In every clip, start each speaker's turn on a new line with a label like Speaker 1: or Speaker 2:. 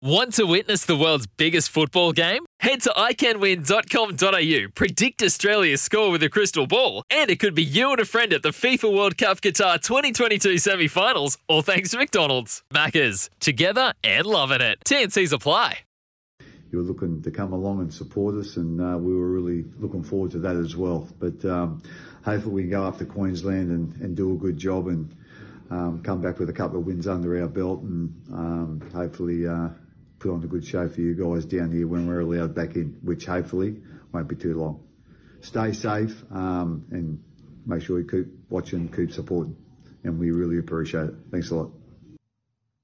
Speaker 1: Want to witness the world's biggest football game? Head to iCanWin.com.au, predict Australia's score with a crystal ball, and it could be you and a friend at the FIFA World Cup Qatar 2022 semi finals, all thanks to McDonald's. Maccas, together and loving it. TNC's apply.
Speaker 2: You were looking to come along and support us, and uh, we were really looking forward to that as well. But um, hopefully, we can go up to Queensland and, and do a good job and um, come back with a couple of wins under our belt, and um, hopefully. Uh, put on a good show for you guys down here when we're allowed back in, which hopefully won't be too long. Stay safe um, and make sure you keep watching, keep supporting, and we really appreciate it. Thanks a lot.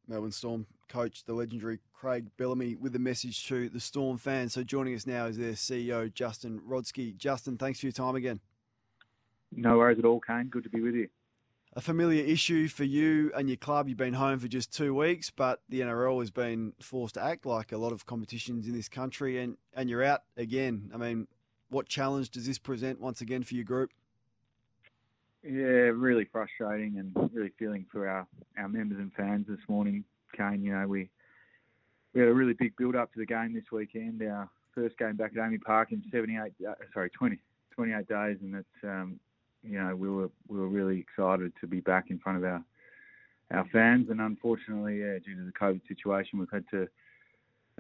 Speaker 3: Melbourne Storm coach, the legendary Craig Bellamy, with a message to the Storm fans. So joining us now is their CEO, Justin Rodski. Justin, thanks for your time again.
Speaker 4: No worries at all, Kane. Good to be with you
Speaker 3: a familiar issue for you and your club. You've been home for just two weeks, but the NRL has been forced to act like a lot of competitions in this country, and, and you're out again. I mean, what challenge does this present once again for your group?
Speaker 4: Yeah, really frustrating and really feeling for our, our members and fans this morning, Kane. You know, we we had a really big build up to the game this weekend. Our first game back at AAMI Park in 78, uh, sorry, 20, 28 days, and it's um, you know, we were we were really excited to be back in front of our our fans, and unfortunately, yeah, due to the COVID situation, we've had to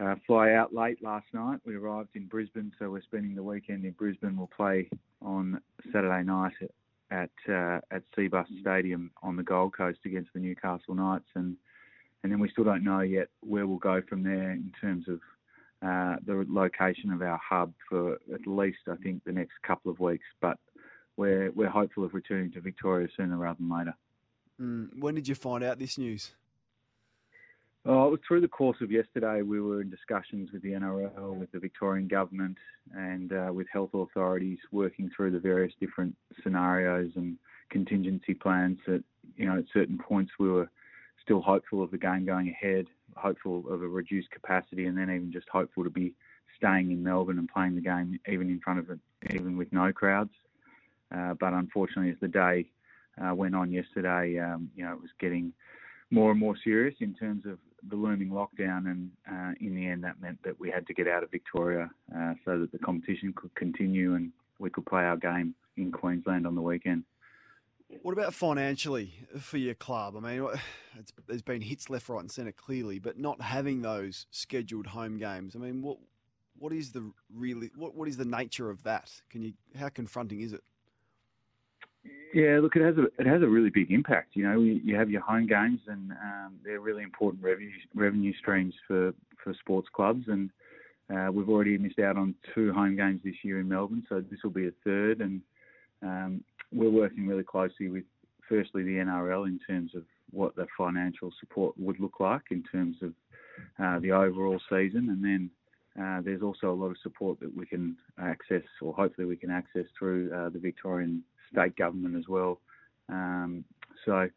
Speaker 4: uh, fly out late last night. We arrived in Brisbane, so we're spending the weekend in Brisbane. We'll play on Saturday night at uh, at Cbus Stadium on the Gold Coast against the Newcastle Knights, and and then we still don't know yet where we'll go from there in terms of uh, the location of our hub for at least I think the next couple of weeks. But we're we're hopeful of returning to Victoria sooner rather than later.
Speaker 3: Mm. When did you find out this news?
Speaker 4: Oh, it was through the course of yesterday. We were in discussions with the NRL, with the Victorian government, and uh, with health authorities, working through the various different scenarios and contingency plans. That you know, at certain points, we were still hopeful of the game going ahead, hopeful of a reduced capacity, and then even just hopeful to be staying in Melbourne and playing the game even in front of it, even with no crowds. Uh, but unfortunately, as the day uh, went on yesterday, um, you know, it was getting more and more serious in terms of the looming lockdown, and uh, in the end, that meant that we had to get out of Victoria uh, so that the competition could continue and we could play our game in Queensland on the weekend.
Speaker 3: What about financially for your club? I mean, there's been hits left, right, and centre clearly, but not having those scheduled home games. I mean, what what is the really what what is the nature of that? Can you how confronting is it?
Speaker 4: Yeah, look, it has a it has a really big impact. You know, you, have your home games, and um, they're really important revenue revenue streams for for sports clubs. And uh, we've already missed out on two home games this year in Melbourne, so this will be a third. And um, we're working really closely with, firstly, the NRL in terms of what the financial support would look like in terms of uh, the overall season, and then uh, there's also a lot of support that we can access, or hopefully we can access through uh, the Victorian state government as well. Um, so,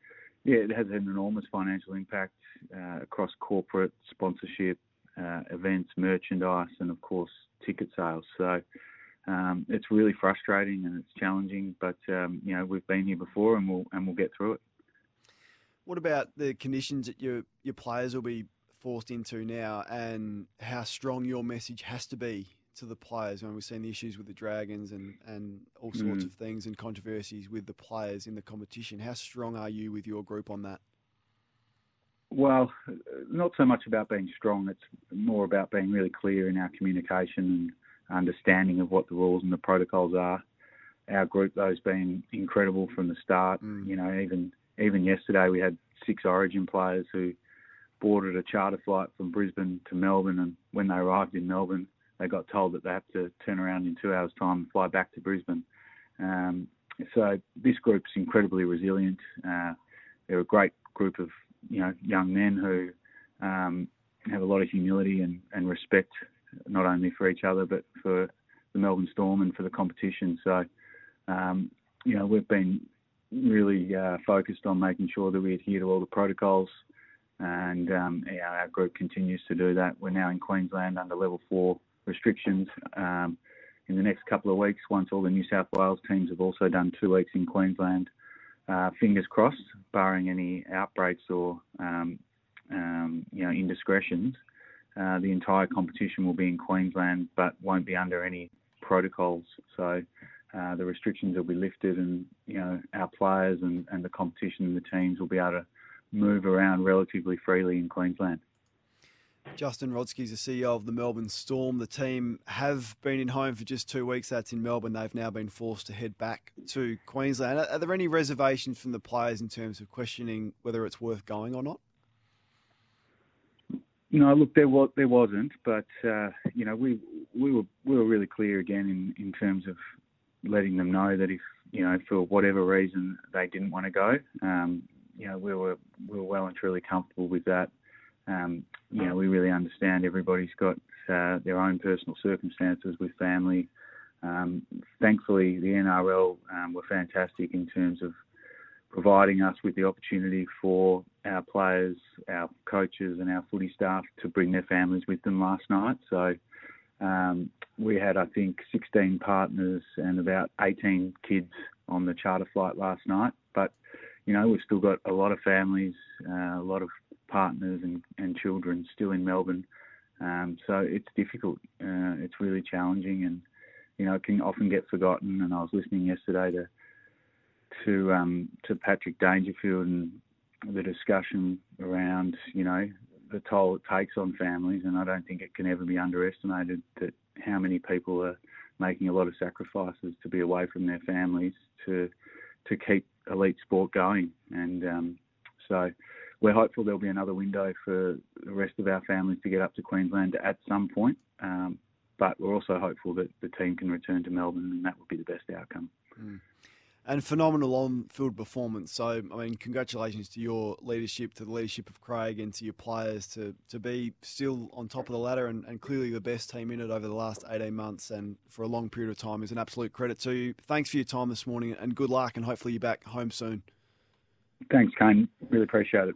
Speaker 4: yeah, it has had an enormous financial impact uh, across corporate sponsorship, uh, events, merchandise, and of course ticket sales. So. Um, it's really frustrating and it's challenging, but um, you know we've been here before and we'll and we'll get through it.
Speaker 3: What about the conditions that your your players will be forced into now, and how strong your message has to be to the players when we've seen the issues with the Dragons and, and all sorts mm. of things and controversies with the players in the competition. How strong are you with your group on that?
Speaker 4: Well, not so much about being strong. It's more about being really clear in our communication and understanding of what the rules and the protocols are. Our group, though, has been incredible from the start. Mm. You know, even even yesterday we had six Origin players who boarded a charter flight from Brisbane to Melbourne, and when they arrived in Melbourne, they got told that they have to turn around in two hours' time and fly back to Brisbane. Um, so this group's incredibly resilient. Uh, they're a great group of you know young men who um, have a lot of humility and, and respect, not only for each other but for the Melbourne Storm and for the competition. So, um, you know, we've been really uh, focused on making sure that we adhere to all the protocols, and um, you our group continues to do that. We're now in Queensland under level four restrictions. Um, in the next couple of weeks, once all the New South Wales teams have also done two weeks in Queensland, uh, fingers crossed, barring any outbreaks or um, um, you know indiscretions, uh, the entire competition will be in Queensland, but won't be under any protocols. So uh, the restrictions will be lifted, and you know our players and, and the competition and the teams will be able to move around relatively freely in Queensland.
Speaker 3: Justin Rodski is the CEO of the Melbourne Storm. The team have been in home for just two weeks. That's in Melbourne. They've now been forced to head back to Queensland. Are there any reservations from the players in terms of questioning whether it's worth going or not?
Speaker 4: No, look, there was there wasn't, but uh, you know we we were we were really clear again in, in terms of letting them know that if you know for whatever reason they didn't want to go, um, you know we were we were well and truly comfortable with that. Um, you know we really understand everybody's got uh, their own personal circumstances with family. Um, thankfully, the NRL um, were fantastic in terms of providing us with the opportunity for our players, our coaches, and our footy staff to bring their families with them last night. So um, we had, I think, 16 partners and about 18 kids on the charter flight last night. But you know, we've still got a lot of families, uh, a lot of partners and, and children still in Melbourne. Um, so it's difficult. Uh, it's really challenging, and you know, it can often get forgotten. And I was listening yesterday to to um, to Patrick Dangerfield and the discussion around you know the toll it takes on families, and I don't think it can ever be underestimated that how many people are making a lot of sacrifices to be away from their families to to keep elite sport going, and um, so we're hopeful there'll be another window for the rest of our families to get up to Queensland at some point. Um, but we're also hopeful that the team can return to Melbourne, and that would be the best outcome.
Speaker 3: Mm and phenomenal on-field performance. So, I mean, congratulations to your leadership, to the leadership of Craig, and to your players to to be still on top of the ladder and, and clearly the best team in it over the last 18 months and for a long period of time is an absolute credit to you. Thanks for your time this morning and good luck, and hopefully you're back home soon.
Speaker 4: Thanks, Kane. Really appreciate it.